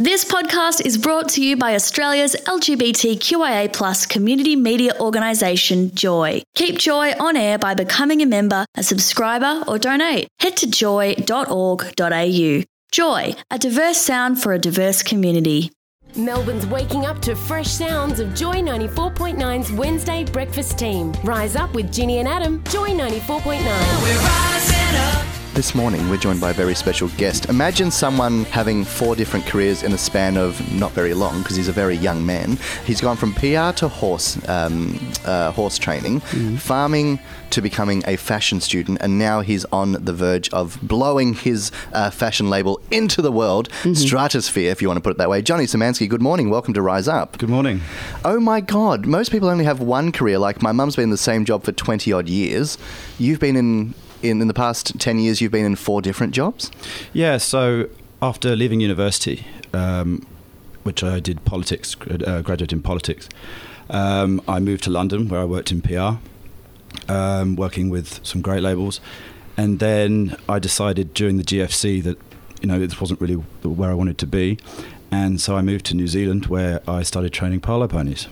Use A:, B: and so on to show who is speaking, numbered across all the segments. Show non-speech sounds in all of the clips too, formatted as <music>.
A: This podcast is brought to you by Australia's LGBTQIA plus community media organisation, Joy. Keep Joy on air by becoming a member, a subscriber, or donate. Head to joy.org.au. Joy, a diverse sound for a diverse community.
B: Melbourne's waking up to fresh sounds of Joy 94.9's Wednesday breakfast team. Rise up with Ginny and Adam, Joy 94.9.
C: This morning, we're joined by a very special guest. Imagine someone having four different careers in a span of not very long, because he's a very young man. He's gone from PR to horse um, uh, horse training, farming to becoming a fashion student, and now he's on the verge of blowing his uh, fashion label into the world, stratosphere, if you want to put it that way. Johnny Szymanski, good morning. Welcome to Rise Up.
D: Good morning.
C: Oh my God, most people only have one career. Like my mum's been in the same job for 20 odd years. You've been in, in, in the past 10 years, you've been in four different jobs.
D: Yeah, so after leaving university, um, which I did politics, uh, graduate in politics, um, I moved to London where I worked in PR, um, working with some great labels. And then I decided during the GFC that, you know, this wasn't really where I wanted to be. And so I moved to New Zealand where I started training polo ponies.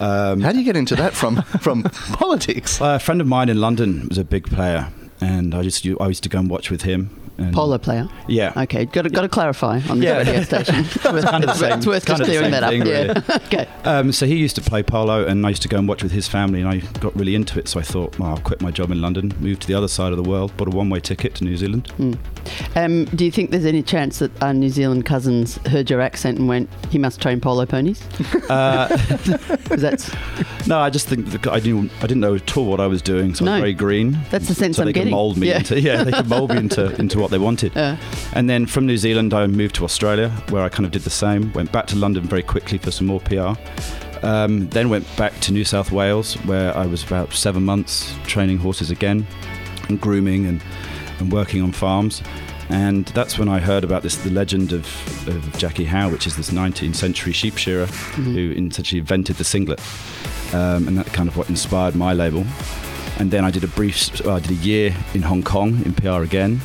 D: Um,
C: How do you get into that from, <laughs> from <laughs> politics?
D: a friend of mine in London was a big player, and I just I used to go and watch with him. And
E: Polo player.
D: Yeah.
E: Okay, got to, got to clarify on the
D: Yeah.
E: radio <laughs> station. it's
D: kind of the same-
E: it's worth
D: kind
E: just clearing that up.
D: thing,
E: yeah. <laughs> okay.
D: Um, so he used to play polo, and I used to go and watch with his family, and I got really into it. So I thought, well, I'll quit my job in London, move to the other side of the world, bought a one-way ticket to New Zealand.
E: Um, do you think there's any chance that our New Zealand cousins heard your accent and went, "He must train polo ponies"?
D: Uh, <laughs>
E: that's <laughs>
D: no, I just think that I didn't, I didn't know at all what I was doing, so I was very green.
E: That's the sense
D: so
E: I'm
D: they
E: getting.
D: could mould me
E: Yeah.
D: into yeah, they could mould me into <laughs> into what they wanted.
E: Uh.
D: And then from New Zealand, I moved to Australia, where I kind of did the same. Went back to London very quickly for some more PR. Um, then went back to New South Wales, where I was about seven months training horses again, and grooming and, and working on farms. And that's when I heard about this, the legend of, of Jackie Howe, which is this 19th century sheep shearer who essentially invented the singlet. Um, and that kind of what inspired my label. And then I did a brief, uh, I did a year in Hong Kong in PR again.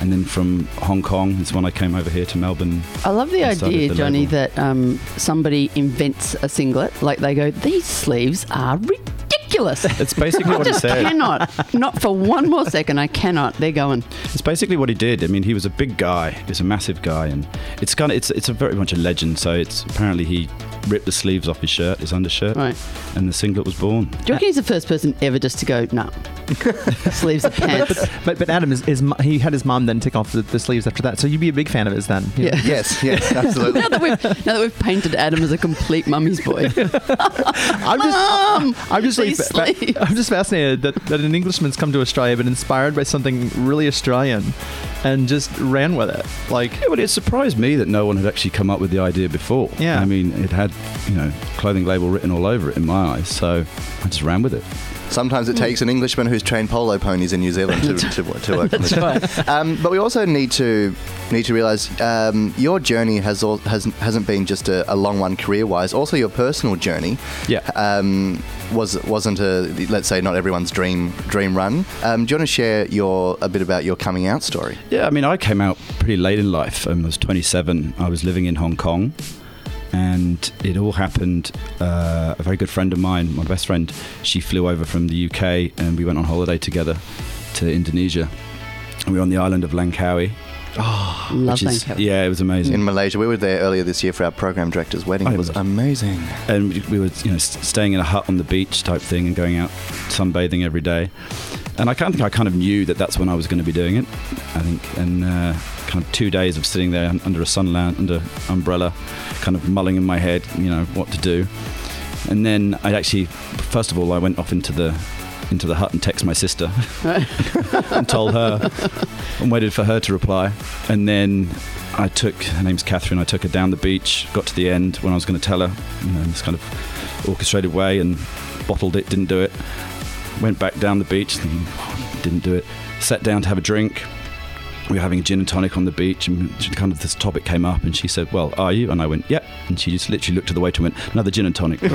D: And then from Hong Kong is when I came over here to Melbourne.
E: I love the idea,
D: the
E: Johnny,
D: label.
E: that um, somebody invents a singlet. Like they go, "These sleeves are ridiculous." <laughs>
D: It's basically what he said.
E: cannot, not for one more second. I cannot. They're going.
D: It's basically what he did. I mean, he was a big guy. He's a massive guy, and it's kind of it's it's a very much a legend. So it's apparently he ripped the sleeves off his shirt, his undershirt,
E: Right.
D: and the singlet was born.
E: Do you reckon he's the first person ever just to go, "No, <laughs> sleeves are pants."
F: But but Adam is, is, he had his mum then take off the, the sleeves after that. So you'd be a big fan of his then. you?
E: Yeah.
C: Yes, yes, <laughs> absolutely.
E: now that we've now that we've painted Adam as a complete mummy's boy, <laughs>
F: I'm just
E: Mum,
F: I'm just like,
E: these
F: fa- I'm just fascinated that, that an Englishman's come to Australia but inspired by something really Australian and just ran with it. Like
D: Yeah, but it surprised me that no one had actually come up with the idea before.
F: Yeah.
D: I mean, it had you know clothing label written all over it in my eyes, so I just ran with it.
C: Sometimes it takes an Englishman who's trained polo ponies in New Zealand to, <laughs> to, to work on this.
E: right.
C: Um, but we also need to need to realize um, your journey has all, hasn't hasn't been just a, a long one career wise. Also, your personal journey
D: Yeah.
C: um, was wasn't a let's say not everyone's dream dream run. Um, do you want to share your a bit about your coming out story?
D: Yeah, I mean, I came out pretty late in life. Um, I was 27. I was living in Hong Kong, and it all happened. Uh, a very good friend of mine, my best friend, she flew over from the UK, and we went on holiday together to Indonesia. And we were on the island of Langkawi.
E: Love
D: is,
E: Langkawi.
D: yeah, it was amazing.
C: In Malaysia, we were there earlier this year for our program director's wedding.
D: Oh,
C: It was
D: was-
C: amazing.
D: and we- we were you know s- staying in a hut on the beach type thing and going out sunbathing every day and i kind of think i kind of knew that that's when i was going to be doing it i think and uh, kind of two days of sitting there under a sun lamp, under umbrella kind of mulling in my head you know what to do and then i actually first of all i went off into the into the hut and texted my sister <laughs> and told her and waited for her to reply. And then I took, her name's Catherine, I took her down the beach, got to the end when I was going to tell her, you know, in this kind of orchestrated way and bottled it, didn't do it. Went back down the beach, thinking, "Oh, didn't do it. Sat down to have a drink we were having a gin and tonic on the beach, and kind of this topic came up, and she said, "Well, are you?" And I went, "Yep." And she just literally looked at the waiter and went, "Another gin and tonic." <laughs>
E: Keep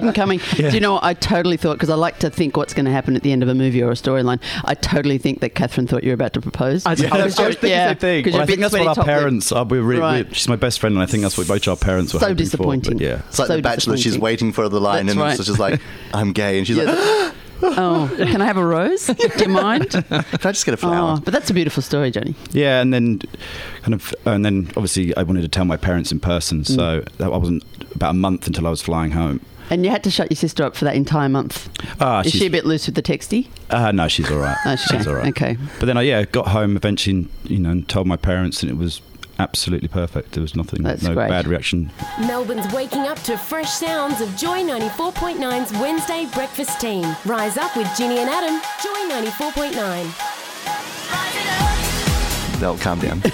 E: them coming. Do you know what I totally thought? Because I like to think what's going to happen at the end of a movie or a storyline. I totally think that Catherine thought you were about to propose.
F: I- I was- I was thinking the same thing.
E: 'cause
D: Well,
E: you're
D: I
E: a
D: think that's what our parents are. We're really,
E: Right.
D: we're- she's my best friend, and I think that's what both our parents were.
E: So
D: hoping for,
E: disappointing.
D: yeah.
C: It's like
E: So
C: the Bachelor. She's waiting for the line,
E: That's
C: and
E: right.
C: it's just like, "I'm gay," and she's like,
E: Oh, can I have a rose? Do you mind? <laughs>
C: "Can I just get a flower?"
E: Oh, but that's a beautiful story, Johnny.
D: Yeah, and then kind of, and then obviously I wanted to tell my parents in person,
E: Mm.
D: so that I wasn't about a month until I was flying home.
E: And you had to shut your sister up for that entire month.
D: Ah,
E: Is she a bit loose with the texty?
D: Uh, no, she's all right.
E: Oh,
D: she's
E: okay.
D: all right.
E: Okay.
D: But then I yeah got home eventually, you know, and told my parents, and it was absolutely perfect. There was nothing,
E: That's
D: no
E: great.
D: bad reaction.
B: Melbourne's waking up to fresh sounds of Joy 94.9's Wednesday breakfast team. Rise up with Ginny and Adam. Joy 94.9.
C: They'll calm down. <laughs>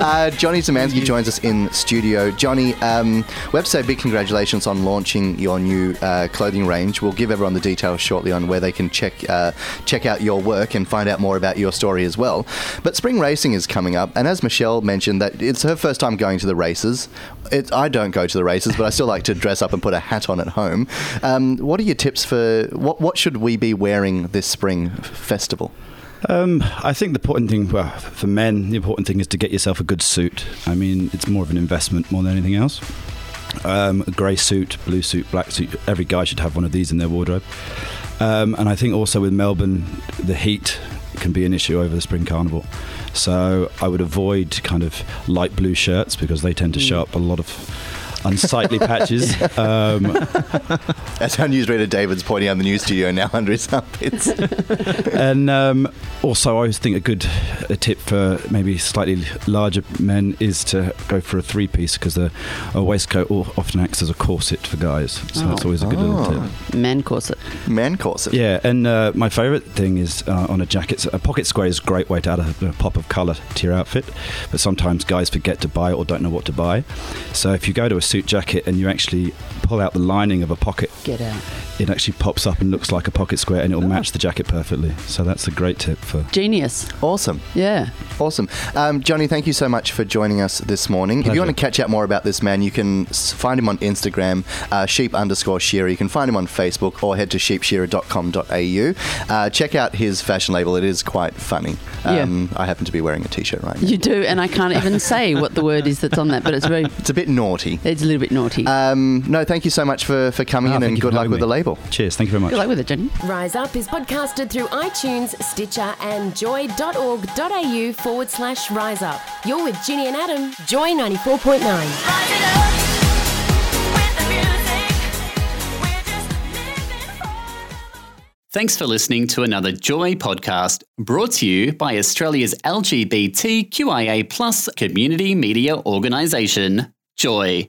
C: uh, Johnny Szymanski joins us in studio. Johnny, um, we have to say big congratulations on launching your new uh, clothing range. We'll give everyone the details shortly on where they can check uh, check out your work and find out more about your story as well. But spring racing is coming up, and as Michelle mentioned, that it's her first time going to the races. It, I don't go to the races, but I still like to dress up and put a hat on at home. Um, what are your tips for what what should we be wearing this spring festival?
D: Um, I think the important thing, well, for men, the important thing is to get yourself a good suit. I mean, it's more of an investment more than anything else. Um, a grey suit, blue suit, black suit. Every guy should have one of these in their wardrobe. Um, and I think also with Melbourne, the heat can be an issue over the spring carnival. So I would avoid kind of light blue shirts because they tend to show up a lot of unsightly patches. <laughs> Um,
C: As our newsreader David's pointing out the news studio now under his armpits.
D: and um, also, I always think a good a tip for maybe slightly larger men is to go for a three piece because a, a waistcoat often acts as a corset for guys. So that's
E: Oh.
D: always a good little
C: Oh.
D: tip.
E: Man corset.
C: Man corset.
D: Yeah, and uh, my favourite thing is uh, on a jacket. A pocket square is a great way to add a, a pop of colour to your outfit, but sometimes guys forget to buy it or don't know what to buy. So if you go to a suit jacket and you actually pull out the lining of a pocket,
E: Get out.
D: it actually pops up and looks like a pocket square, and it will match the jacket perfectly. So that's a great tip for.
E: Genius.
C: Awesome.
E: Yeah.
C: Awesome. Um, Johnny, thank you so much for joining us this morning. If you want to catch out more about this man, you can find him on Instagram, uh, sheep underscore shearer. You can find him on Facebook or head to sheepshearer.com.au. Uh, check out his fashion label. It is quite funny. Um, I happen to be wearing a t-shirt right now.
E: You do, and I can't even say what the word is that's on that, but it's very,
C: It's a bit naughty.
E: it's a little bit naughty.
C: Um, no, thank you so much for, for coming
D: Oh,
C: in and good luck with
D: me.
C: the label.
D: Cheers. Thank you very much.
E: Good luck with it, Jenny.
B: Rise Up is podcasted through iTunes, Stitcher, and joy.org.au forward slash rise up. You're with Ginny and Adam, Joy 94.9.
G: Thanks for listening to another Joy podcast brought to you by Australia's LGBTQIA plus community media organisation, Joy.